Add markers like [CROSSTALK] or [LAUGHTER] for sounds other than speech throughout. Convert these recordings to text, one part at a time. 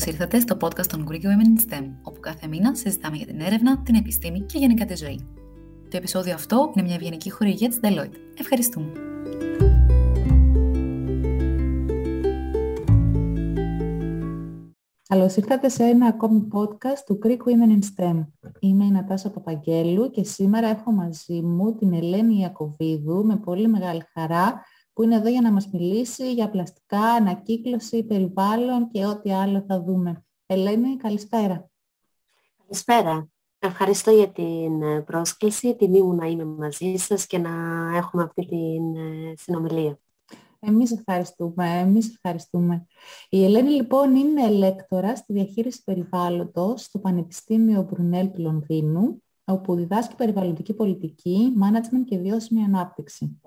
Καλώς ήρθατε στο podcast των Greek Women in STEM, όπου κάθε μήνα συζητάμε για την έρευνα, την επιστήμη και γενικά τη ζωή. Το επεισόδιο αυτό είναι μια ευγενική χορηγία της Deloitte. Ευχαριστούμε. Καλώς ήρθατε σε ένα ακόμη podcast του Greek Women in STEM. Είμαι η Νατάσα Παπαγγέλου και σήμερα έχω μαζί μου την Ελένη Ιακωβίδου με πολύ μεγάλη χαρά που είναι εδώ για να μας μιλήσει για πλαστικά, ανακύκλωση, περιβάλλον και ό,τι άλλο θα δούμε. Ελένη, καλησπέρα. Καλησπέρα. Ευχαριστώ για την ε, πρόσκληση. Τιμή μου να είμαι μαζί σας και να έχουμε αυτή την ε, συνομιλία. Εμείς ευχαριστούμε, εμείς ευχαριστούμε. Η Ελένη λοιπόν είναι ελέκτορα στη διαχείριση περιβάλλοντος στο Πανεπιστήμιο Μπρουνέλ του Λονδίνου, όπου διδάσκει περιβαλλοντική πολιτική, management και βιώσιμη ανάπτυξη.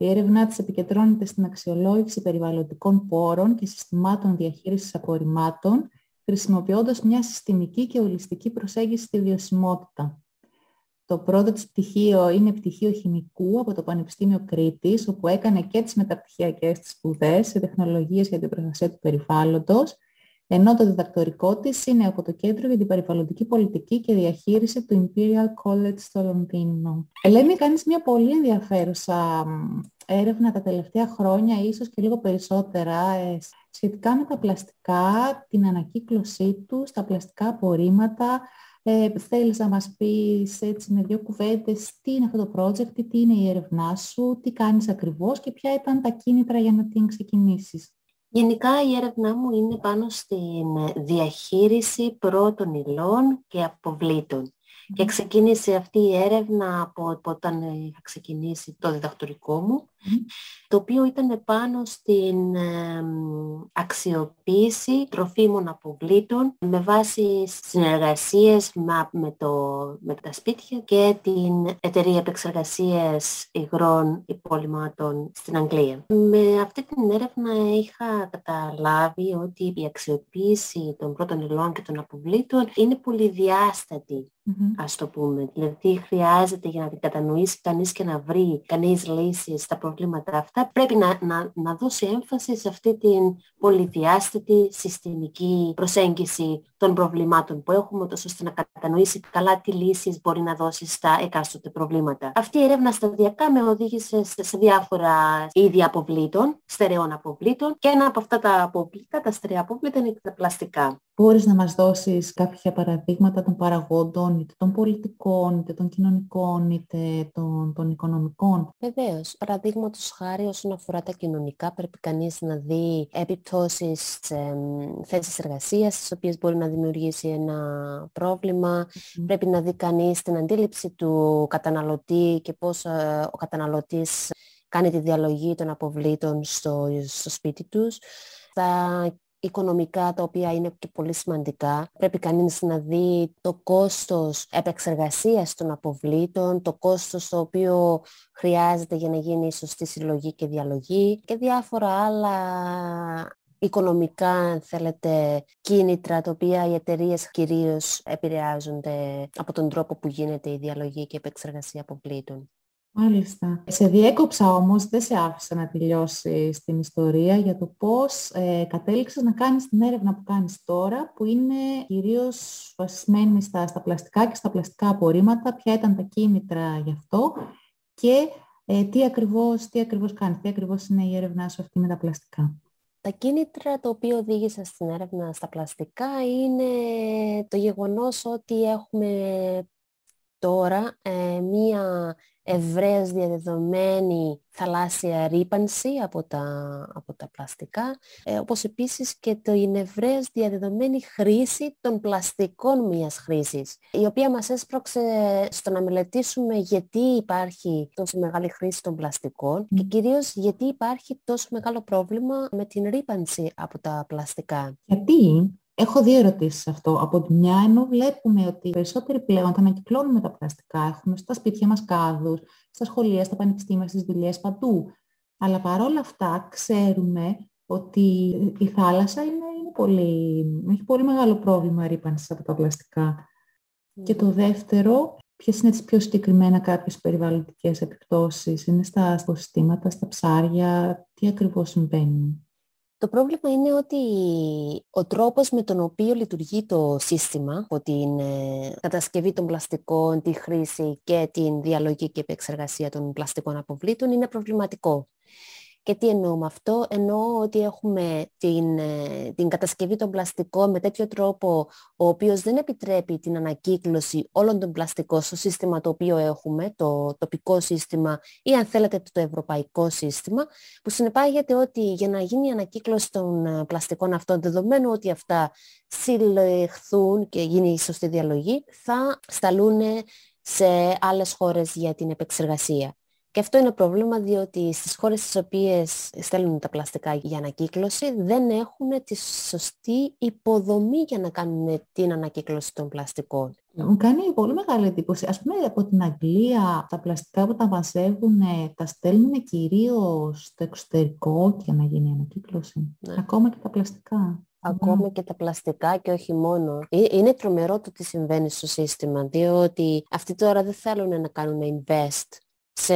Η έρευνά της επικεντρώνεται στην αξιολόγηση περιβαλλοντικών πόρων και συστημάτων διαχείρισης απορριμμάτων, χρησιμοποιώντας μια συστημική και ολιστική προσέγγιση στη βιωσιμότητα. Το πρώτο της πτυχίο είναι πτυχίο χημικού από το Πανεπιστήμιο Κρήτης, όπου έκανε και τις μεταπτυχιακές της σπουδές σε τεχνολογίες για την προστασία του περιβάλλοντος ενώ το διδακτορικό της είναι από το Κέντρο για την Περιβαλλοντική Πολιτική και Διαχείριση του Imperial College στο Λονδίνο. Ελένη, κάνεις μια πολύ ενδιαφέρουσα έρευνα τα τελευταία χρόνια, ίσως και λίγο περισσότερα, ε, σχετικά με τα πλαστικά, την ανακύκλωσή τους, τα πλαστικά απορρίμματα. Ε, θέλεις να μας πεις έτσι με δύο κουβέντες τι είναι αυτό το project, τι είναι η έρευνά σου, τι κάνεις ακριβώς και ποια ήταν τα κίνητρα για να την ξεκινήσεις; Γενικά η έρευνά μου είναι πάνω στην διαχείριση πρώτων υλών και αποβλήτων. Και ξεκίνησε αυτή η έρευνα από, όταν είχα ξεκινήσει το διδακτορικό μου, το οποίο ήταν πάνω στην αξιοποίηση τροφίμων αποβλήτων με βάση συνεργασίες με, το, με τα σπίτια και την εταιρεία επεξεργασίας υγρών υπόλοιμάτων στην Αγγλία. Με αυτή την έρευνα είχα καταλάβει ότι η αξιοποίηση των πρώτων υλών και των αποβλήτων είναι πολυδιάστατη mm ας το πούμε. Δηλαδή χρειάζεται για να την κατανοήσει κανείς και να βρει κανείς λύσεις στα προβλήματα αυτά, πρέπει να, να, να δώσει έμφαση σε αυτή την πολυδιάστατη συστημική προσέγγιση των προβλημάτων που έχουμε, τόσο ώστε να κατανοήσει καλά τι λύσεις μπορεί να δώσει στα εκάστοτε προβλήματα. Αυτή η έρευνα σταδιακά με οδήγησε σε διάφορα είδη αποβλήτων, στερεών αποβλήτων και ένα από αυτά τα αποβλήτα, τα στερεά αποβλήτα είναι τα πλαστικά. Μπορείς να μας δώσεις κάποια παραδείγματα των παραγόντων, είτε των πολιτικών, είτε των κοινωνικών, είτε των, των οικονομικών; Βεβαίως. Παραδείγματος χάρη όσον αφορά τα κοινωνικά, πρέπει κανείς να δει επιπτώσεις σε θέσεις εργασίας, στις οποίες μπορεί να δημιουργήσει ένα πρόβλημα. Πρέπει να δει κανείς την αντίληψη του καταναλωτή και πώς ε, ο καταναλωτής κάνει τη διαλογή των αποβλήτων στο, στο σπίτι τους. Τα οικονομικά τα οποία είναι και πολύ σημαντικά. Πρέπει κανείς να δει το κόστος επεξεργασίας των αποβλήτων, το κόστος το οποίο χρειάζεται για να γίνει η σωστή συλλογή και διαλογή και διάφορα άλλα οικονομικά, αν θέλετε, κίνητρα τα οποία οι εταιρείες κυρίως επηρεάζονται από τον τρόπο που γίνεται η διαλογή και επεξεργασία αποβλήτων. Μάλιστα. Σε διέκοψα όμως, δεν σε άφησα να τελειώσει την ιστορία για το πώς ε, κατέληξες να κάνεις την έρευνα που κάνεις τώρα, που είναι κυρίως βασισμένη στα, στα πλαστικά και στα πλαστικά απορρίμματα, ποια ήταν τα κίνητρα γι' αυτό και ε, τι, ακριβώς, τι ακριβώς κάνεις, τι ακριβώς είναι η έρευνά σου αυτή με τα πλαστικά. Τα κίνητρα το οποίο οδήγησα στην έρευνα στα πλαστικά είναι το γεγονός ότι έχουμε τώρα ε, μία ευρέως διαδεδομένη θαλάσσια ρήπανση από τα, από τα πλαστικά, ε, όπως επίσης και το είναι ευρέως διαδεδομένη χρήση των πλαστικών μιας χρήσης, η οποία μας έσπρωξε στο να μελετήσουμε γιατί υπάρχει τόσο μεγάλη χρήση των πλαστικών και κυρίως γιατί υπάρχει τόσο μεγάλο πρόβλημα με την ρήπανση από τα πλαστικά. Γιατί; Έχω δύο ερωτήσεις σε αυτό. Από τη μια, ενώ βλέπουμε ότι περισσότεροι πλέον τα ανακυκλώνουμε τα πλαστικά, έχουμε στα σπίτια μας κάδους, στα σχολεία, στα πανεπιστήμια, στις δουλειές, παντού. Αλλά παρόλα αυτά ξέρουμε ότι η θάλασσα είναι, είναι πολύ, έχει πολύ μεγάλο πρόβλημα ρήπανσης από τα πλαστικά. Και το δεύτερο, ποιες είναι τις πιο συγκεκριμένα κάποιες περιβαλλοντικές επιπτώσεις, είναι στα, στα στα ψάρια, τι ακριβώς συμβαίνει; Το πρόβλημα είναι ότι ο τρόπος με τον οποίο λειτουργεί το σύστημα, από την ε, κατασκευή των πλαστικών, τη χρήση και την διαλογή και επεξεργασία των πλαστικών αποβλήτων είναι προβληματικό. Και τι εννοώ με αυτό, εννοώ ότι έχουμε την, ε, την κατασκευή των πλαστικών με τέτοιο τρόπο ο οποίος δεν επιτρέπει την ανακύκλωση όλων των πλαστικών στο σύστημα το οποίο έχουμε, το τοπικό σύστημα ή αν θέλετε το ευρωπαϊκό σύστημα, που συνεπάγεται ότι για να γίνει η ανακύκλωση των ε, πλαστικών αυτών, δεδομένου ότι αυτά συλλεχθούν και γίνει η σωστή διαλογή, θα σταλούν σε άλλες χώρες για την επεξεργασία. Και αυτό είναι πρόβλημα διότι στις χώρες στις οποίες στέλνουν τα πλαστικά για ανακύκλωση δεν έχουν τη σωστή υποδομή για να κάνουν την ανακύκλωση των πλαστικών. Μου κάνει πολύ μεγάλη εντύπωση. Ας πούμε από την Αγγλία τα πλαστικά που τα μαζεύουν τα στέλνουν κυρίως στο εξωτερικό για να γίνει η ανακύκλωση. Ναι. Ακόμα και τα πλαστικά. Ακόμα ναι. και τα πλαστικά και όχι μόνο. Ε, είναι τρομερό το τι συμβαίνει στο σύστημα, διότι αυτοί τώρα δεν θέλουν να κάνουν invest σε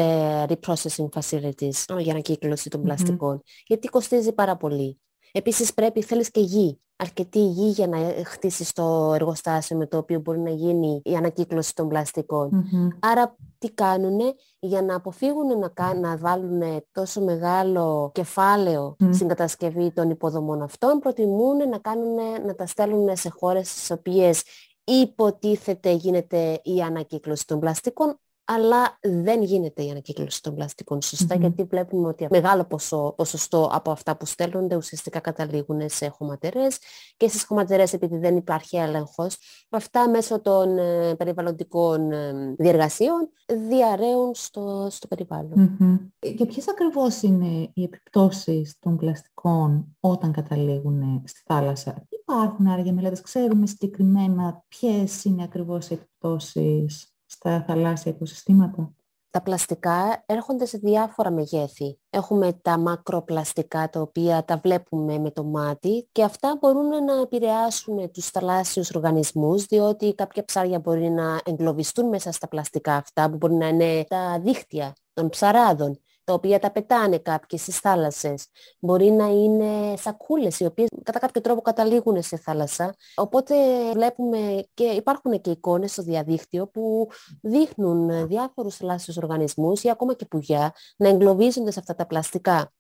reprocessing facilities για ανακύκλωση των πλαστικών. Γιατί κοστίζει πάρα πολύ. Επίσης πρέπει, θέλεις και γη, αρκετή γη για να χτίσεις το εργοστάσιο με το οποίο μπορεί να γίνει η ανακύκλωση των πλαστικών. Άρα τι κάνουν για να αποφύγουν να, να βάλουν τόσο μεγάλο κεφάλαιο στην κατασκευή των υποδομών αυτών, προτιμούν να, κάνουν, να τα στέλνουν σε χώρες στις οποίες υποτίθεται γίνεται η ανακύκλωση των πλαστικών, αλλά δεν γίνεται η ανακύκλωση των πλαστικών γιατί βλέπουμε ότι μεγάλο ποσό, ποσοστό από αυτά που στέλνονται ουσιαστικά καταλήγουν σε χωματερές και στις χωματερές επειδή δεν υπάρχει έλεγχος, αυτά μέσω των ε, περιβαλλοντικών ε, διεργασίων διαρρέουν στο, στο περιβαλλον Και ποιες ακριβώς είναι οι επιπτώσεις των πλαστικών όταν καταλήγουν στη θάλασσα; Υπάρχουν άραγε μελέτες, ξέρουμε συγκεκριμένα ποιες είναι ακριβώς οι επιπτώσεις στα θαλάσσια οικοσυστήματα; Τα πλαστικά έρχονται σε διάφορα μεγέθη. Έχουμε τα μακροπλαστικά τα οποία τα βλέπουμε με το μάτι και αυτά μπορούν να επηρεάσουν τους θαλάσσιους οργανισμούς διότι κάποια ψάρια μπορεί να εγκλωβιστούν μέσα στα πλαστικά αυτά που μπορεί να είναι τα δίχτυα των ψαράδων τα οποία τα πετάνε κάποιοι στις θάλασσες. Μπορεί να είναι σακούλες οι οποίες κατά κάποιο τρόπο καταλήγουν σε θάλασσα. Οπότε βλέπουμε και υπάρχουν και εικόνες στο διαδίκτυο που δείχνουν διάφορους θαλάσσιους οργανισμούς ή ακόμα και πουλιά να εγκλωβίζονται σε αυτά τα πλαστικά.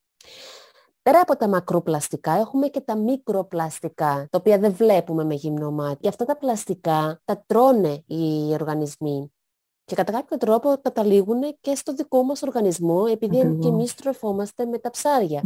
Πέρα από τα μακροπλαστικά έχουμε και τα μικροπλαστικά, τα οποία δεν βλέπουμε με γυμνό μάτι. Και αυτά τα πλαστικά τα τρώνε οι οργανισμοί και κατά κάποιο τρόπο καταλήγουν και στο δικό μας οργανισμό επειδή και εμείς τροφόμαστε με τα ψάρια.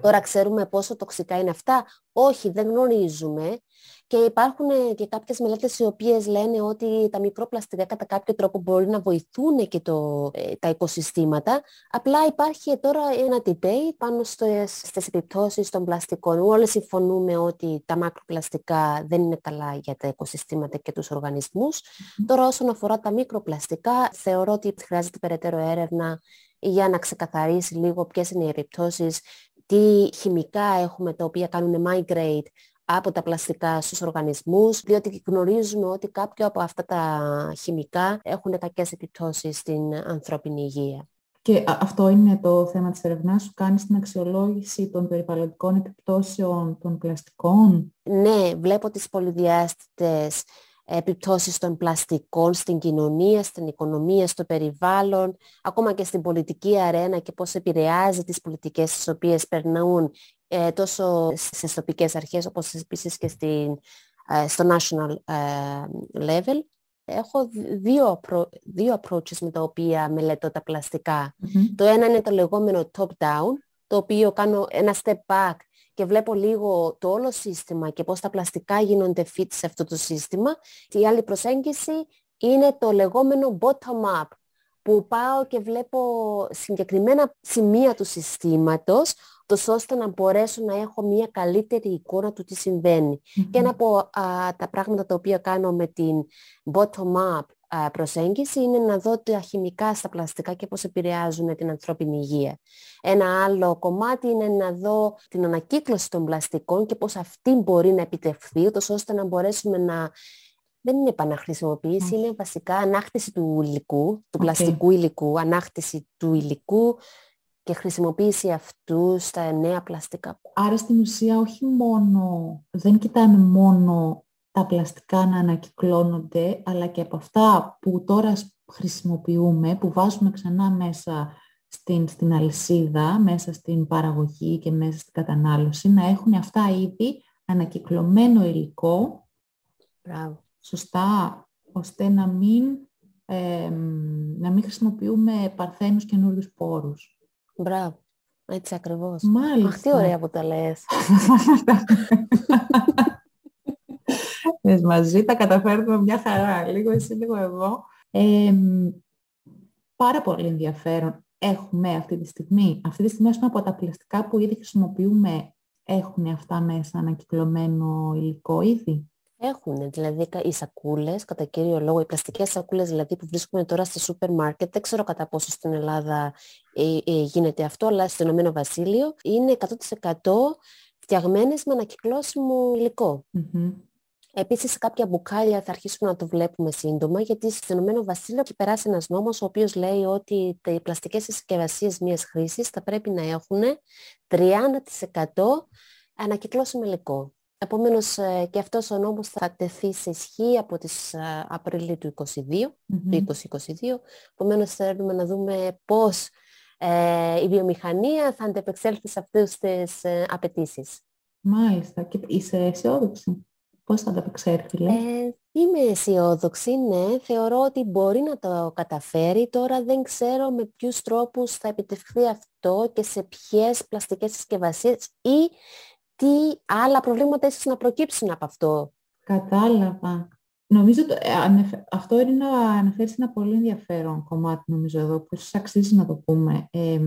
Τώρα ξέρουμε πόσο τοξικά είναι αυτά; Όχι, δεν γνωρίζουμε. Και υπάρχουν και κάποιες μελέτες οι οποίες λένε ότι τα μικροπλαστικά κατά κάποιο τρόπο μπορεί να βοηθούν και το, ε, τα οικοσυστήματα. Απλά υπάρχει τώρα ένα debate πάνω στις, στις επιπτώσεις των πλαστικών. Όλοι συμφωνούμε ότι τα μακροπλαστικά δεν είναι καλά για τα οικοσυστήματα και τους οργανισμούς. Τώρα όσον αφορά τα μικροπλαστικά, θεωρώ ότι χρειάζεται περαιτέρω έρευνα για να ξεκαθαρίσει λίγο ποιες είναι οι επιπτώσεις τι χημικά έχουμε τα οποία κάνουν migrate από τα πλαστικά στους οργανισμούς, διότι γνωρίζουμε ότι κάποια από αυτά τα χημικά έχουν κακές επιπτώσεις στην ανθρώπινη υγεία. Και αυτό είναι το θέμα της ερευνάς σου, κάνεις την αξιολόγηση των περιβαλλοντικών επιπτώσεων των πλαστικών; Ναι, βλέπω τις πολυδιάστητες επιπτώσεις των πλαστικών στην κοινωνία, στην οικονομία, στο περιβάλλον, ακόμα και στην πολιτική αρένα και πώς επηρεάζει τις πολιτικές τις οποίες περνούν ε, τόσο στις τοπικές αρχές όπως επίσης και στην, ε, στο national ε, level. Έχω δύο, δύο approaches με τα οποία μελετώ τα πλαστικα Το ένα είναι το λεγόμενο top-down, το οποίο κάνω ένα step back και βλέπω λίγο το όλο σύστημα και πώς τα πλαστικά γίνονται fit σε αυτό το σύστημα. Η άλλη προσέγγιση είναι το λεγόμενο bottom-up, που πάω και βλέπω συγκεκριμένα σημεία του συστήματος, τόσο ώστε να μπορέσω να έχω μια καλύτερη εικόνα του τι συμβαινει Και ένα από τα πράγματα τα οποία κάνω με την bottom-up προσέγγιση είναι να δω τα χημικά στα πλαστικά και πώς επηρεάζουν την ανθρώπινη υγεία. Ένα άλλο κομμάτι είναι να δω την ανακύκλωση των πλαστικών και πώς αυτή μπορεί να επιτευχθεί, ώστε να μπορέσουμε να δεν είναι επαναχρησιμοποίηση, είναι βασικά ανάκτηση του υλικού, του πλαστικού υλικού, ανάκτηση του υλικού και χρησιμοποίηση αυτού στα νέα πλαστικά. Άρα στην ουσία όχι μόνο, δεν κοιτάμε μόνο τα πλαστικά να ανακυκλώνονται, αλλά και από αυτά που τώρα χρησιμοποιούμε, που βάζουμε ξανά μέσα στην, στην αλυσίδα, μέσα στην παραγωγή και μέσα στην κατανάλωση, να έχουν αυτά ήδη ανακυκλωμένο υλικό, Μπράβο. Σωστά, ώστε να μην, να μην χρησιμοποιούμε παρθένους καινούριους πόρους. Μπράβο. Έτσι ακριβώς. Μάλιστα. Αχ, τι ωραία που τα λες. [LAUGHS] μαζί τα καταφέρνουμε μια χαρά. Λίγο εσύ, λίγο εγώ. πάρα πολύ ενδιαφέρον έχουμε αυτή τη στιγμή. Αυτή τη στιγμή, από τα πλαστικά που ήδη χρησιμοποιούμε, έχουν αυτά μέσα ανακυκλωμένο υλικό ήδη; Έχουν, δηλαδή οι σακούλες, κατά κύριο λόγο, οι πλαστικές σακούλες δηλαδή που βρίσκουμε τώρα στο σούπερ μάρκετ, δεν ξέρω κατά πόσο στην Ελλάδα ε, ε, γίνεται αυτό, αλλά στο Ηνωμένο Βασίλειο είναι 100% φτιαγμένες με ανακυκλώσιμο Επίσης σε κάποια μπουκάλια θα αρχίσουμε να το βλέπουμε σύντομα γιατί στο Ηνωμένο Βασίλειο έχει περάσει ένας νόμος ο οποίος λέει ότι οι πλαστικές συσκευασίες μίας χρήσης θα πρέπει να έχουν 30% ανακυκλώσιμο υλικό. Επομένως ε, και αυτός ο νόμος θα τεθεί σε ισχύ από τις ε, Απριλίου του 2022, mm-hmm. 2022. Επομένως θέλουμε να δούμε πώς ε, η βιομηχανία θα αντεπεξέλθει σε αυτές τις ε, απαιτήσεις. Μάλιστα. Και είσαι αισιόδοξη; Πώς θα ανταπεξέλθει, λες; Ε, είμαι αισιόδοξη, ναι. Θεωρώ ότι μπορεί να το καταφέρει. Τώρα δεν ξέρω με ποιους τρόπους θα επιτευχθεί αυτό και σε ποιες πλαστικές συσκευασίες ή τι άλλα προβλήματα ίσως να προκύψουν από αυτό. Κατάλαβα. Νομίζω ότι ε, αυτό είναι να αναφέρεις ένα πολύ ενδιαφέρον κομμάτι νομίζω εδώ που ίσως αξίζει να το πούμε. Ε,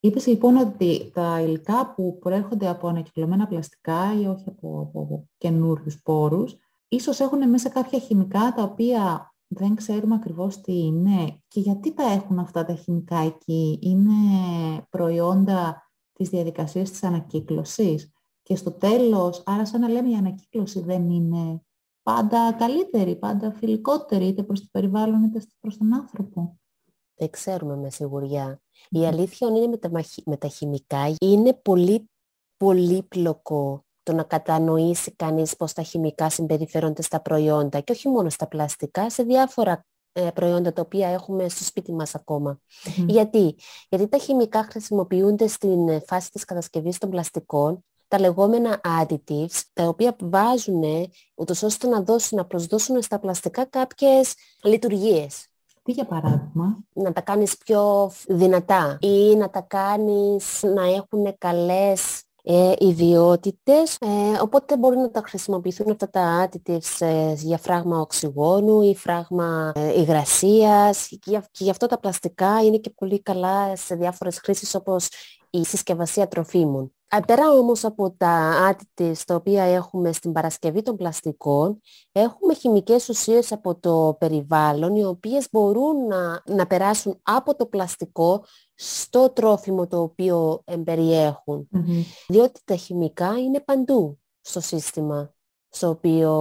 είπες λοιπόν ότι τα υλικά που προέρχονται από ανακυκλωμένα πλαστικά ή όχι από, από, από καινούριους πόρους ίσως έχουν μέσα κάποια χημικά τα οποία δεν ξέρουμε ακριβώς τι είναι και γιατί τα έχουν αυτά τα χημικά εκεί; Είναι προϊόντα της διαδικασίας της ανακύκλωσης. Και στο τέλος, άρα σαν να λέμε η ανακύκλωση δεν είναι πάντα καλύτερη, πάντα φιλικότερη, είτε προς το περιβάλλον είτε προς τον άνθρωπο. Δεν ξέρουμε με σιγουριά. Η αλήθεια είναι με τα, με τα χημικά είναι πολύ πολύπλοκο το να κατανοήσει κανείς πώς τα χημικά συμπεριφέρονται στα προϊόντα και όχι μόνο στα πλαστικά, σε διάφορα ε, προϊόντα τα οποία έχουμε στο σπίτι μας ακόμα. Γιατί; Γιατί τα χημικά χρησιμοποιούνται στην ε, φάση της κατασκευής των πλαστικών τα λεγόμενα additives, τα οποία βάζουν ούτως ώστε να, δώσουν, να προσδώσουν στα πλαστικά κάποιες λειτουργίες. Τι για παράδειγμα; Να τα κάνεις πιο δυνατά ή να τα κάνεις να έχουν καλές ε, ιδιότητες, ε, οπότε μπορεί να τα χρησιμοποιηθούν αυτά τα additives ε, για φράγμα οξυγόνου ή φράγμα ε, υγρασίας και, και γι' αυτό τα πλαστικά είναι και πολύ καλά σε διάφορες χρήσεις όπως η συσκευασία τροφίμων. Πέρα όμως από τα additives τα οποία έχουμε στην παρασκευή των πλαστικών, έχουμε χημικές ουσίες από το περιβάλλον, οι οποίες μπορούν να, να περάσουν από το πλαστικό στο τρόφιμο το οποίο εμπεριέχουν. Διότι τα χημικά είναι παντού στο σύστημα στο οποίο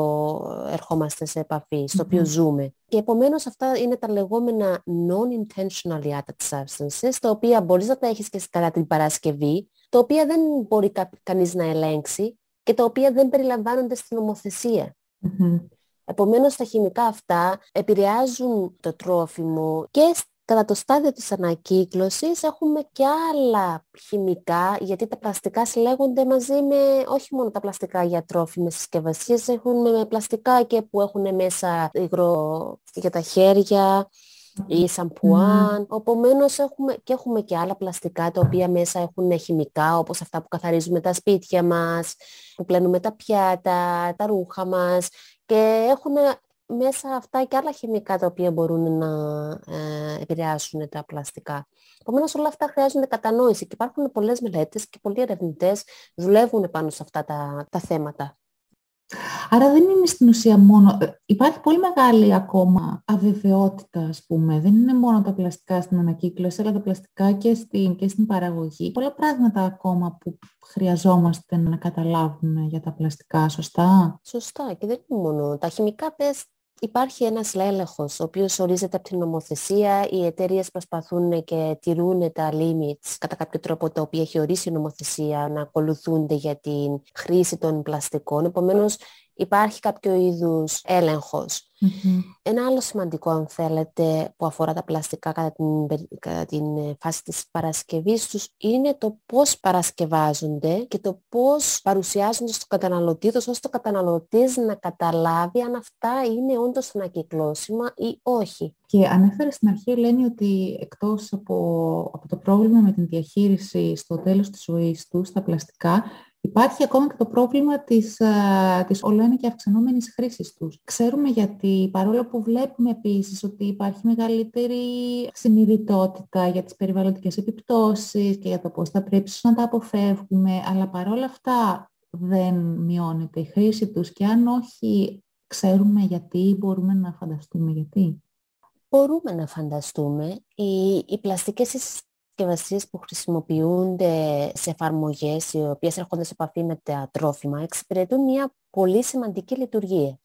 ερχόμαστε σε επαφή, στο οποίο ζούμε. Και επομένως αυτά είναι τα λεγόμενα non-intentionally added substances, τα οποία μπορείς να τα έχεις και κατά την Παρασκευή, τα οποία δεν μπορεί κα, κανείς να ελέγξει και τα οποία δεν περιλαμβάνονται στην νομοθεσία. Επομένως τα χημικά αυτά επηρεάζουν το τρόφιμο και Κατά το στάδιο της ανακύκλωσης έχουμε και άλλα χημικά, γιατί τα πλαστικά συλλέγονται μαζί με όχι μόνο τα πλαστικά για τρόφιμες συσκευασίες, έχουν πλαστικά και που έχουν μέσα υγρό για τα χέρια ή σαμπουάν. Mm. έχουμε και έχουμε και άλλα πλαστικά τα οποία μέσα έχουν χημικά, όπως αυτά που καθαρίζουμε τα σπίτια μας, που πλένουμε τα πιάτα, τα ρούχα μας και έχουν μέσα αυτά και άλλα χημικά τα οποία μπορούν να ε, επηρεάσουν τα πλαστικά. Επομένως όλα αυτά χρειάζονται κατανόηση και υπάρχουν πολλές μελέτες και πολλοί ερευνητές δουλεύουν πάνω σε αυτά τα, τα θέματα. Άρα δεν είναι στην ουσία μόνο... Ε, υπάρχει πολύ μεγάλη ακόμα αβεβαιότητα, ας πούμε. Δεν είναι μόνο τα πλαστικά στην ανακύκλωση, αλλά τα πλαστικά και στην, και στην παραγωγή. Πολλά πράγματα ακόμα που χρειαζόμαστε να καταλάβουμε για τα πλαστικά, σωστά; Σωστά. Και δεν είναι μόνο τα χημικά, πες, υπάρχει ένας έλεγχος, ο οποίος ορίζεται από την νομοθεσία. Οι εταιρείες προσπαθούν και τηρούν τα limits κατά κάποιο τρόπο το οποίο έχει ορίσει η νομοθεσία να ακολουθούνται για την χρήση των πλαστικών. Επομένως, υπάρχει κάποιο είδους Ένα άλλο σημαντικό, αν θέλετε, που αφορά τα πλαστικά κατά την, κατά την ε, φάση της παρασκευής τους, είναι το πώς παρασκευάζονται και το πώς παρουσιάζονται στον καταναλωτή, ώστε ο καταναλωτής να καταλάβει αν αυτά είναι όντως ανακυκλώσιμα ή όχι. Και ανέφερε στην αρχή, Ελένη, ότι εκτός από, από το πρόβλημα με την διαχείριση στο τέλος της ζωής τους, στα πλαστικά, Υπάρχει ακόμα και το πρόβλημα της, της ολοένα και αυξανόμενης χρήσης τους. Ξέρουμε γιατί, παρόλο που βλέπουμε επίσης ότι υπάρχει μεγαλύτερη συνειδητότητα για τις περιβαλλοντικές επιπτώσεις και για το πώς θα πρέπει να τα αποφεύγουμε, αλλά παρόλα αυτά δεν μειώνεται η χρήση τους και αν όχι ξέρουμε γιατί, μπορούμε να φανταστούμε γιατί. Μπορούμε να φανταστούμε. Οι, οι πλαστικές συσκευασίε που χρησιμοποιούνται σε εφαρμογές οι οποίες έρχονται σε επαφή με τα τρόφιμα εξυπηρετούν μια πολύ σημαντική λειτουργία.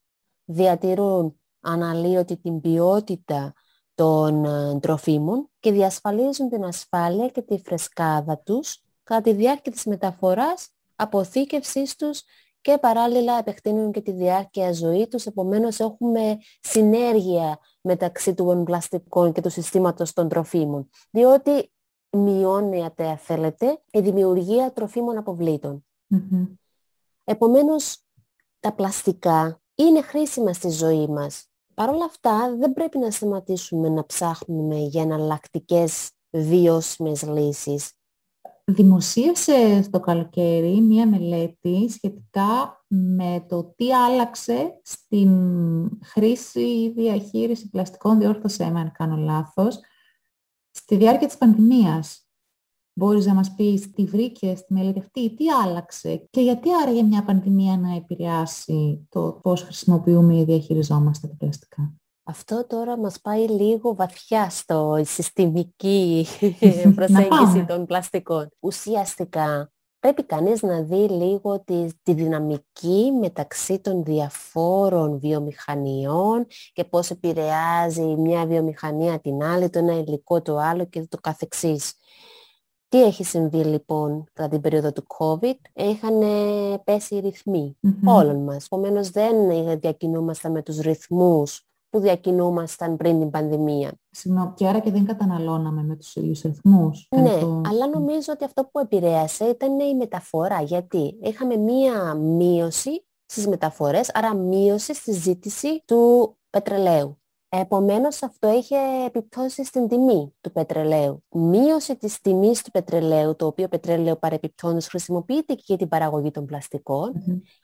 Διατηρούν αναλύωτη την ποιότητα των ε, τροφίμων και διασφαλίζουν την ασφάλεια και τη φρεσκάδα τους κατά τη διάρκεια της μεταφοράς, αποθήκευσής τους και παράλληλα επεκτείνουν και τη διάρκεια ζωή τους, επομένως έχουμε συνέργεια μεταξύ των πλαστικών και του συστήματος των τροφίμων. Διότι μειώνεται, αν θέλετε, η δημιουργία τροφίμων αποβλήτων. Επομένως, τα πλαστικά είναι χρήσιμα στη ζωή μας. Παρ' όλα αυτά, δεν πρέπει να σταματήσουμε να ψάχνουμε για εναλλακτικές βιώσιμες λύσεις. Δημοσίευσε στο καλοκαίρι μία μελέτη σχετικά με το τι άλλαξε στην χρήση ή διαχείριση πλαστικών, διόρθωσέ με αν κάνω λάθος, Στη διάρκεια της πανδημίας, μπορείς να μας πεις τι βρήκες στη μελέτη αυτή, τι άλλαξε και γιατί άραγε μια πανδημία να επηρεάσει το πώς χρησιμοποιούμε ή διαχειριζόμαστε τα πλαστικά. Αυτό τώρα μας πάει λίγο βαθιά στο συστημική προσέγγιση των πλαστικών. Ουσιαστικά πρέπει κανείς να δει λίγο τη, τη δυναμική μεταξύ των διαφόρων βιομηχανιών και πώς επηρεάζει μια βιομηχανία την άλλη, το ένα υλικό το άλλο και το καθεξής. Τι έχει συμβεί λοιπόν κατά την περίοδο του COVID, είχαν πέσει οι ρυθμοί όλων μας. Επομένως δεν διακινούμαστε με τους ρυθμούς που διακινούμασταν πριν την πανδημία. Συγγνώμη, και άρα και δεν καταναλώναμε με τους ίδιους ρυθμούς. Ναι, αλλά νομίζω ότι αυτό που επηρέασε ήταν η μεταφορά. Γιατί είχαμε μία μείωση στις μεταφορές, άρα μείωση στη ζήτηση του πετρελαίου. Επομένως αυτό είχε επιπτώσεις στην τιμή του πετρελαίου. Μείωση της τιμής του πετρελαίου, το οποίο πετρέλαιο παρεπιπτόντως χρησιμοποιείται και για την παραγωγή των πλαστικών,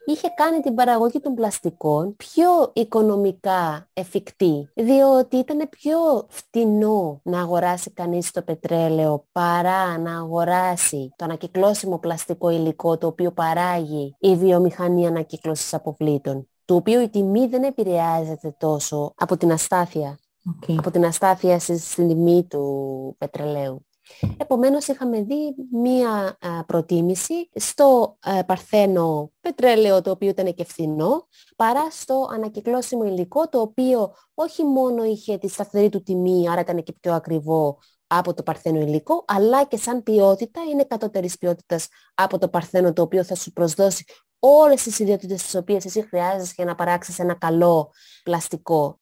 είχε κάνει την παραγωγή των πλαστικών πιο οικονομικά εφικτή, διότι ήταν πιο φτηνό να αγοράσει κανείς το πετρέλαιο παρά να αγοράσει το ανακυκλώσιμο πλαστικό υλικό το οποίο παράγει η βιομηχανία ανακύκλωσης αποβλήτων το οποίο η τιμή δεν επηρεάζεται τόσο από την αστάθεια, από την αστάθεια στην τιμή του πετρελαίου. Επομένως είχαμε δει μία προτίμηση στο παρθένο πετρέλαιο το οποίο ήταν και φθηνό παρά στο ανακυκλώσιμο υλικό το οποίο όχι μόνο είχε τη σταθερή του τιμή άρα ήταν και πιο ακριβό από το παρθένο υλικό, αλλά και σαν ποιότητα είναι κατώτερης ποιότητας από το παρθένο το οποίο θα σου προσδώσει όλες τις ιδιότητες τις οποίες εσύ χρειάζεσαι για να παράξεις ένα καλό πλαστικό.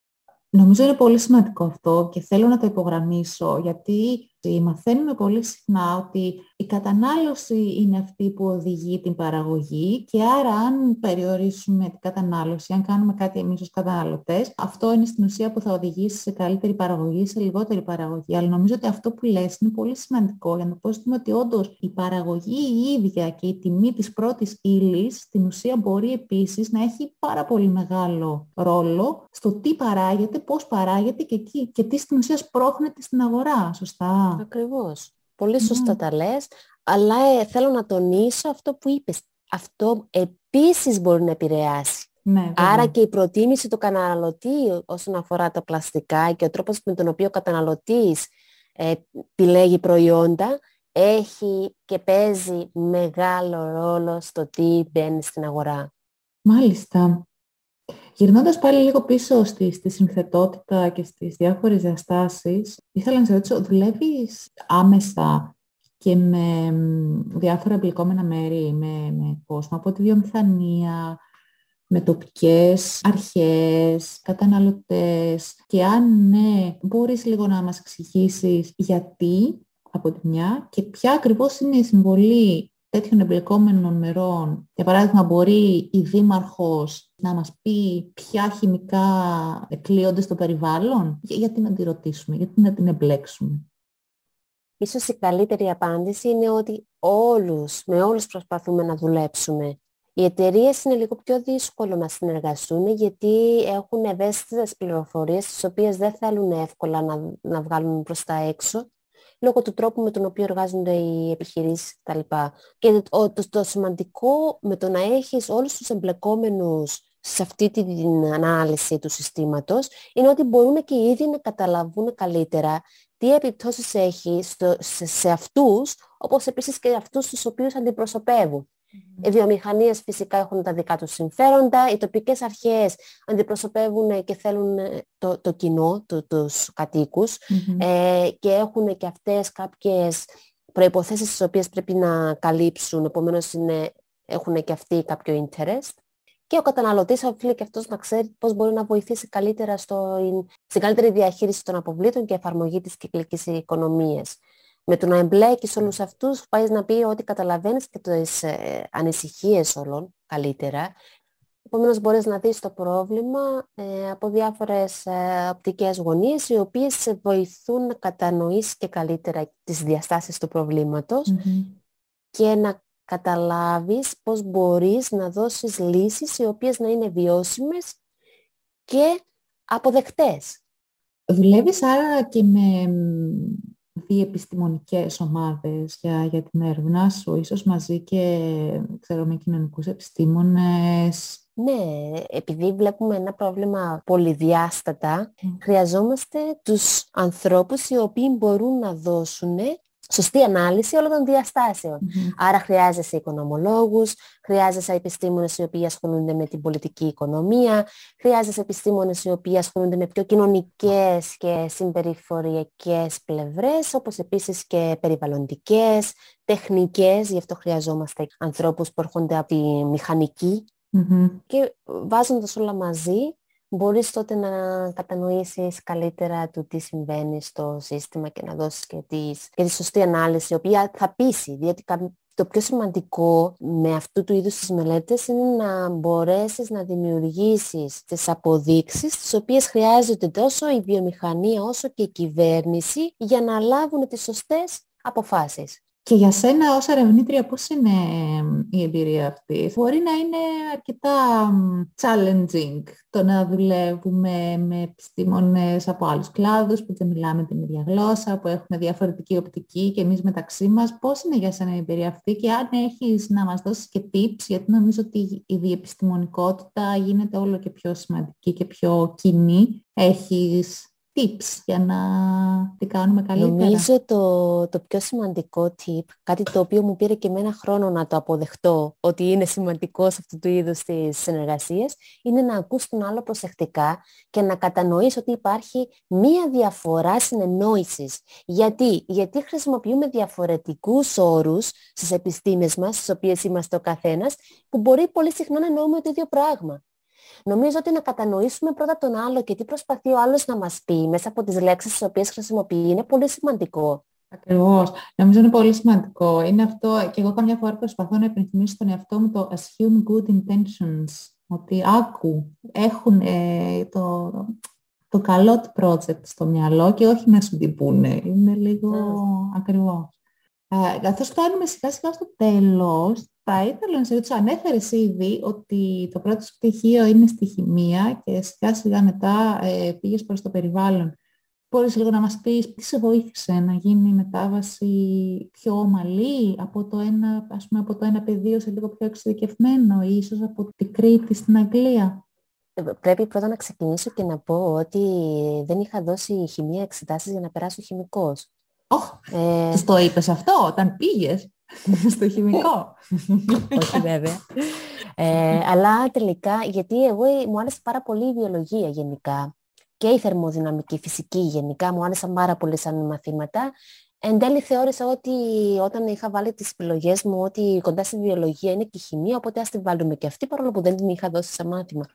Νομίζω είναι πολύ σημαντικό αυτό και θέλω να το υπογραμμίσω γιατί μαθαίνουμε πολύ συχνά ότι η κατανάλωση είναι αυτή που οδηγεί την παραγωγή και άρα αν περιορίσουμε την κατανάλωση, αν κάνουμε κάτι εμείς ως καταναλωτές, αυτό είναι στην ουσία που θα οδηγήσει σε καλύτερη παραγωγή, σε λιγότερη παραγωγή. Αλλά νομίζω ότι αυτό που λες είναι πολύ σημαντικό για να πω ότι όντως η παραγωγή η ίδια και η τιμή της πρώτης ύλης στην ουσία μπορεί επίσης να έχει πάρα πολύ μεγάλο ρόλο στο τι παράγεται, πώς παράγεται και, και τι στην ουσία σπρώχνεται στην αγορά. Σωστά; Ακριβώς. Πολύ σωστά mm. τα λες, αλλά ε, θέλω να τονίσω αυτό που είπες. Αυτό επίσης μπορεί να επηρεάσει. Ναι, Άρα και η προτίμηση του καταναλωτή όσον αφορά τα πλαστικά και ο τρόπος με τον οποίο ο καταναλωτής ε, επιλέγει προϊόντα έχει και παίζει μεγάλο ρόλο στο τι μπαίνει στην αγορά. Μάλιστα. Γυρνώντας πάλι λίγο πίσω στη, στη συνθετότητα και στις διάφορες διαστάσεις, ήθελα να σε ρωτήσω, δουλεύεις άμεσα και με διάφορα εμπλεκόμενα μέρη, με, με κόσμο από τη βιομηχανία, με τοπικές αρχές, καταναλωτές και αν ναι, μπορείς λίγο να μας εξηγήσεις γιατί από τη μια και ποια ακριβώς είναι η συμβολή τέτοιων εμπλεκόμενων μερών. Για παράδειγμα, μπορεί η Δήμαρχος να μας πει ποια χημικά εκλείονται στο περιβάλλον; Γιατί να τη ρωτήσουμε, γιατί να την εμπλέξουμε. Ίσως η καλύτερη απάντηση είναι ότι όλους, με όλους προσπαθούμε να δουλέψουμε. Οι εταιρείες είναι λίγο πιο δύσκολο να συνεργαστούν γιατί έχουν ευαίσθητες πληροφορίες τις οποίες δεν θέλουν εύκολα να, να βγάλουν προς τα έξω λόγω του τρόπου με τον οποίο εργάζονται οι επιχειρήσεις κτλ. Και το, το, το σημαντικό με το να έχεις όλους τους εμπλεκόμενους σε αυτή την ανάλυση του συστήματος είναι ότι μπορούν και οι ίδιοι να καταλαβούν καλύτερα τι επιπτώσεις έχει στο, σε, σε αυτούς, όπως επίσης και αυτούς τους οποίους αντιπροσωπεύουν. Οι βιομηχανίες φυσικά έχουν τα δικά τους συμφέροντα, οι τοπικές αρχές αντιπροσωπεύουν και θέλουν ε, το, το κοινό, το, τους κατοικους ε, και έχουν και αυτές κάποιες προϋποθέσεις τις οποίες πρέπει να καλύψουν, επομένως είναι, έχουν και αυτοί κάποιο interest. Και ο καταναλωτής οφείλει και αυτός να ξέρει πώς μπορεί να βοηθήσει καλύτερα στο, στην καλύτερη διαχείριση των αποβλήτων και εφαρμογή της κυκλικής οικονομίας. Με το να εμπλέκεις όλους αυτούς, πάει να πει ότι καταλαβαίνεις και τις ε, ανησυχίες όλων καλύτερα. Επομένως μπορείς να δεις το πρόβλημα ε, από διάφορες ε, οπτικές γωνίες, οι οποίες σε βοηθούν να κατανοήσεις και καλύτερα τις διαστάσεις του προβληματος και να καταλάβεις πώς μπορείς να δώσεις λύσεις οι οποίες να είναι βιώσιμες και αποδεκτές. Δουλεύεις άρα και με διεπιστημονικές ομάδες για, για την έρευνα σου, ίσως μαζί και ξέρω, με κοινωνικούς επιστήμονες. Ναι, επειδή βλέπουμε ένα πρόβλημα πολυδιάστατα, χρειαζόμαστε τους ανθρώπους οι οποίοι μπορούν να δώσουν σωστή ανάλυση όλων των διαστασεων Άρα χρειάζεσαι οικονομολόγους, χρειάζεσαι επιστήμονες οι οποίοι ασχολούνται με την πολιτική οικονομία, χρειάζεσαι επιστήμονες οι οποίοι ασχολούνται με πιο κοινωνικές και συμπεριφοριακές πλευρές, όπως επίσης και περιβαλλοντικές, τεχνικές, γι' αυτό χρειαζόμαστε ανθρώπους που έρχονται από τη μηχανικη και βάζοντας όλα μαζί μπορείς τότε να κατανοήσεις καλύτερα του τι συμβαίνει στο σύστημα και να δώσεις και, τις, και τη σωστή ανάλυση, η οποία θα πείσει, διότι το πιο σημαντικό με αυτού του είδους τις μελέτες είναι να μπορέσεις να δημιουργήσεις τις αποδείξεις τις οποίες χρειάζεται τόσο η βιομηχανία όσο και η κυβέρνηση για να λάβουν τις σωστές αποφάσεις. Και για σένα ως ερευνήτρια πώς είναι η εμπειρία αυτή; Μπορεί να είναι αρκετά challenging το να δουλεύουμε με επιστήμονες από άλλους κλάδους που δεν μιλάμε την ίδια γλώσσα, που έχουμε διαφορετική οπτική και εμείς μεταξύ μας. Πώς είναι για σένα η εμπειρία αυτή και αν έχεις να μας δώσεις και tips, γιατί νομίζω ότι η διεπιστημονικότητα γίνεται όλο και πιο σημαντική και πιο κοινή. Έχεις tips για να την κάνουμε καλύτερα. Νομίζω το, το πιο σημαντικό tip, κάτι το οποίο μου πήρε και εμένα χρόνο να το αποδεχτώ ότι είναι σημαντικό σε αυτού του είδους τις συνεργασίες, είναι να ακούς τον άλλο προσεκτικά και να κατανοείς ότι υπάρχει μία διαφορά συνεννόησης. Γιατί, Γιατί χρησιμοποιούμε διαφορετικούς όρους στις επιστήμες μας, στις οποίες είμαστε ο καθένας, που μπορεί πολύ συχνά να εννοούμε το ίδιο πράγμα. Νομίζω ότι να κατανοήσουμε πρώτα τον άλλο και τι προσπαθεί ο άλλος να μας πει μέσα από τις λέξεις τις οποίες χρησιμοποιεί είναι πολύ σημαντικό. Ακριβώς. Νομίζω είναι πολύ σημαντικό. Είναι αυτό, και εγώ καμιά φορά προσπαθώ να υπενθυμίσω στον εαυτό μου το assume good intentions. Ότι άκου, έχουν ε, το, το καλό του project στο μυαλό και όχι να σου την πούνε. Είναι λίγο mm. ακριβώς. Ε, καθώς φτάνουμε σιγά σιγά στο τέλος, θα ήθελα να σε ρωτήσω, ανέφερε ήδη ότι το πρώτο σου πτυχίο είναι στη χημεία και σιγά σιγά μετά ε, πήγες προς το περιβάλλον. Μπορείς λίγο να μας πεις τι σε βοήθησε να γίνει η μετάβαση πιο ομαλή από το ένα, ας πούμε, από το ένα πεδίο σε λίγο πιο εξειδικευμένο ή ίσως από την Κρήτη στην Αγγλία; Ε, πρέπει πρώτα να ξεκινήσω και να πω ότι δεν είχα δώσει χημεία εξετάσεις για να περάσω χημικός. Oh, ε... το είπες αυτό όταν πήγες; [LAUGHS] στο χημικό. [LAUGHS] Όχι βέβαια. Ε, αλλά τελικά, γιατί εγώ μου άρεσε πάρα πολύ η βιολογία γενικά και η θερμοδυναμική, φυσική γενικά, μου άρεσαν πάρα πολύ σαν μαθήματα. Εν τέλει θεώρησα ότι όταν είχα βάλει τις επιλογές μου ότι κοντά στη βιολογία είναι και η χημεία, οπότε ας τη βάλουμε και αυτή, παρόλο που δεν την είχα δώσει σαν μάθημα.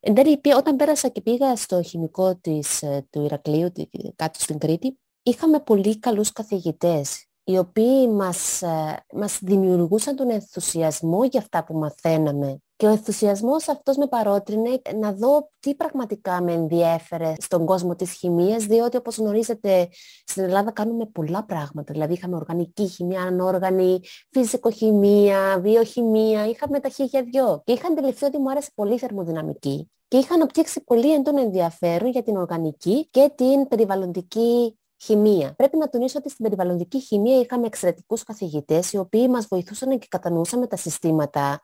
Εν τέλει, όταν πέρασα και πήγα στο χημικό της, ε, του Ηρακλείου, κάτω στην Κρήτη, είχαμε πολύ καλούς καθηγητές οι οποίοι μας, ε, μας δημιουργούσαν τον ενθουσιασμό για αυτά που μαθαίναμε. Και ο ενθουσιασμός αυτός με παρότρινε να δω τι πραγματικά με ενδιέφερε στον κόσμο της χημείας, διότι όπως γνωρίζετε στην Ελλάδα κάνουμε πολλά πράγματα. Δηλαδή είχαμε οργανική χημεία, ανόργανη, φυσικοχημεία, βιοχημεία, είχαμε τα χίλια δυο. Και είχα αντιληφθεί ότι μου άρεσε πολύ η θερμοδυναμική. Και είχα αναπτύξει πολύ έντονο ενδιαφέρον για την οργανική και την περιβαλλοντική Χημεία. Πρέπει να τονίσω ότι στην περιβαλλοντική χημεία είχαμε εξαιρετικούς καθηγητές οι οποίοι μας βοηθούσαν και κατανοούσαμε τα συστήματα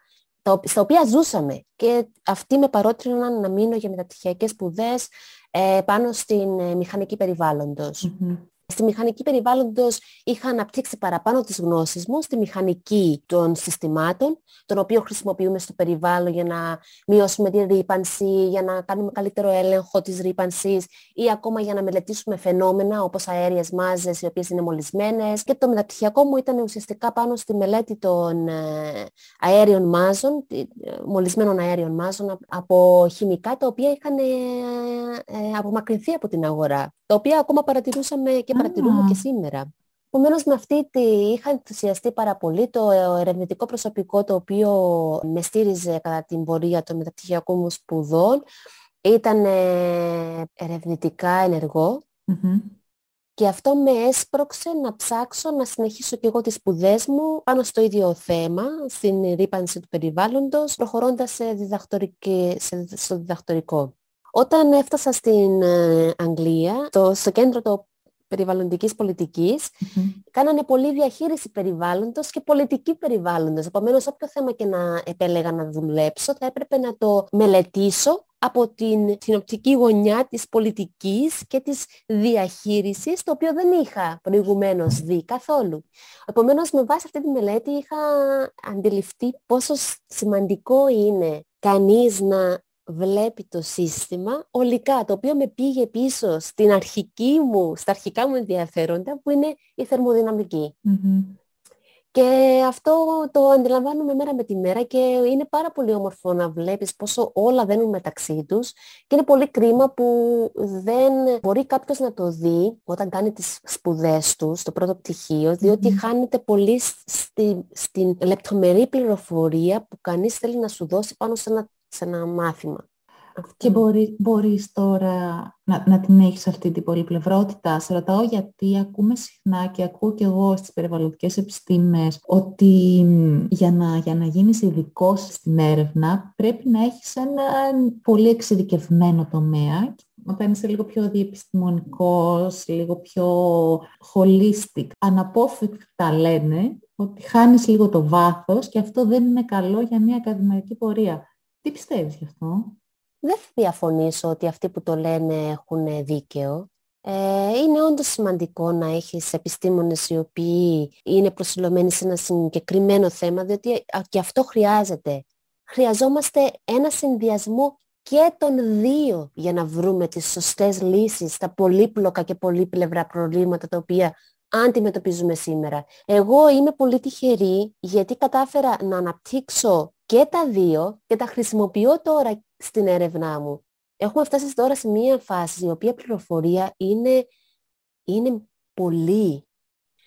στα οποία ζούσαμε. Και αυτοί με παρότριναν να μείνω για μεταπτυχιακές σπουδές ε, πάνω στην ε, μηχανική Στη μηχανική περιβάλλοντος είχα αναπτύξει παραπάνω τις γνώσεις μου στη μηχανική των συστημάτων, τον οποίο χρησιμοποιούμε στο περιβάλλον για να μειώσουμε τη ρήπανση, για να κάνουμε καλύτερο έλεγχο της ρήπανσης ή ακόμα για να μελετήσουμε φαινόμενα όπως αέριες μάζες οι οποίες είναι μολυσμένες. Και το μεταπτυχιακό μου ήταν ουσιαστικά πάνω στη μελέτη των ε, αέριων μάζων, ε, μολυσμένων αέριων μάζων από χημικά τα οποία είχαν ε, απομακρυνθεί από την αγορά, τα οποία ακόμα παρατηρούσαμε και παρατηρούμε και σήμερα. Επομένως, με αυτή τη είχα ενθουσιαστεί πάρα πολύ το ερευνητικό προσωπικό το οποίο με στήριζε κατά την πορεία των μεταπτυχιακών μου σπουδών. Ήταν ερευνητικά και αυτό με έσπρωξε να ψάξω να συνεχίσω και εγώ τις σπουδές μου πάνω στο ίδιο θέμα, στην ρήπανση του περιβάλλοντος, προχωρώντας σε σε, στο διδακτορικό. Όταν έφτασα στην ε, Αγγλία, το, στο κέντρο το περιβαλλοντικής κάνανε πολύ διαχείριση περιβάλλοντος και πολιτική περιβάλλοντος. Επομένως, όποιο θέμα και να επέλεγα να δουλέψω, θα έπρεπε να το μελετήσω από την, την οπτική γωνιά της πολιτικής και της διαχείρισης, το οποίο δεν είχα προηγουμένως δει καθόλου. Επομένως, με βάση αυτή τη μελέτη είχα αντιληφθεί πόσο σημαντικό είναι κανείς να βλέπει το σύστημα ολικά, το οποίο με πήγε πίσω στην αρχική μου, στα αρχικά μου ενδιαφέροντα που είναι η θερμοδυναμικη Και αυτό το αντιλαμβάνουμε μέρα με τη μέρα και είναι πάρα πολύ όμορφο να βλέπεις πόσο όλα δένουν μεταξύ τους και είναι πολύ κρίμα που δεν μπορεί κάποιος να το δει όταν κάνει τις σπουδές τους στο πρώτο πτυχίο, χάνεται πολύ στη, στην λεπτομερή πληροφορία που κανείς θέλει να σου δώσει πάνω σε ένα σε ένα μάθημα. Και μπορεί, μπορείς τώρα να, να την έχεις αυτή την πολυπλευρότητα. Σε ρωτάω γιατί ακούμε συχνά και ακούω και εγώ στις περιβαλλοντικές επιστήμες ότι για να, για να γίνεις ειδικό στην έρευνα πρέπει να έχεις ένα πολύ εξειδικευμένο τομέα όταν είσαι λίγο πιο διεπιστημονικός, λίγο πιο holistic, αναπόφευκτα λένε ότι χάνεις λίγο το βάθος και αυτό δεν είναι καλό για μια ακαδημαϊκή πορεία. Τι πιστεύεις γι' αυτό; Δεν θα διαφωνήσω ότι αυτοί που το λένε έχουν δίκαιο. Ε, είναι όντως σημαντικό να έχεις επιστήμονες οι οποίοι είναι προσιλωμένοι σε ένα συγκεκριμένο θέμα, διότι και αυτό χρειάζεται. Χρειαζόμαστε ένα συνδυασμό και των δύο για να βρούμε τις σωστές λύσεις στα πολύπλοκα και πολύπλευρα προβλήματα τα οποία αντιμετωπίζουμε σήμερα. Εγώ είμαι πολύ τυχερή γιατί κατάφερα να αναπτύξω και τα δύο και τα χρησιμοποιώ τώρα στην έρευνά μου. Έχουμε φτάσει τώρα σε μία φάση η οποία πληροφορία είναι, είναι πολύ.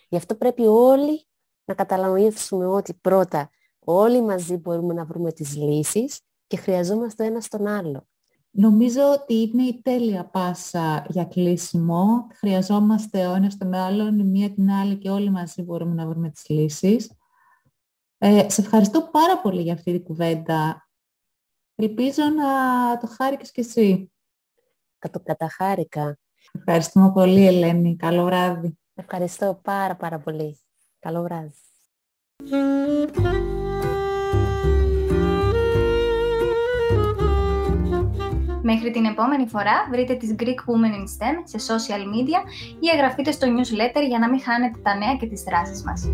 Γι' αυτό πρέπει όλοι να καταλαβαίνουμε ότι πρώτα όλοι μαζί μπορούμε να βρούμε τις λύσεις και χρειαζόμαστε ένα στον άλλο. Νομίζω ότι είναι η τέλεια πάσα για κλείσιμο. Χρειαζόμαστε ο ένας τον άλλον, η μία την άλλη και όλοι μαζί μπορούμε να βρούμε τις λύσεις. Ε, σε ευχαριστώ πάρα πολύ για αυτή την κουβέντα. Ελπίζω να το χάρηκες κι εσύ. Το καταχάρηκα. Ευχαριστούμε πολύ, Ελένη. Καλό βράδυ. Ευχαριστώ πάρα πάρα πολύ. Καλό βράδυ. Μέχρι την επόμενη φορά βρείτε τις Greek Women in STEM σε social media ή εγγραφείτε στο newsletter για να μην χάνετε τα νέα και τις δράσεις μας.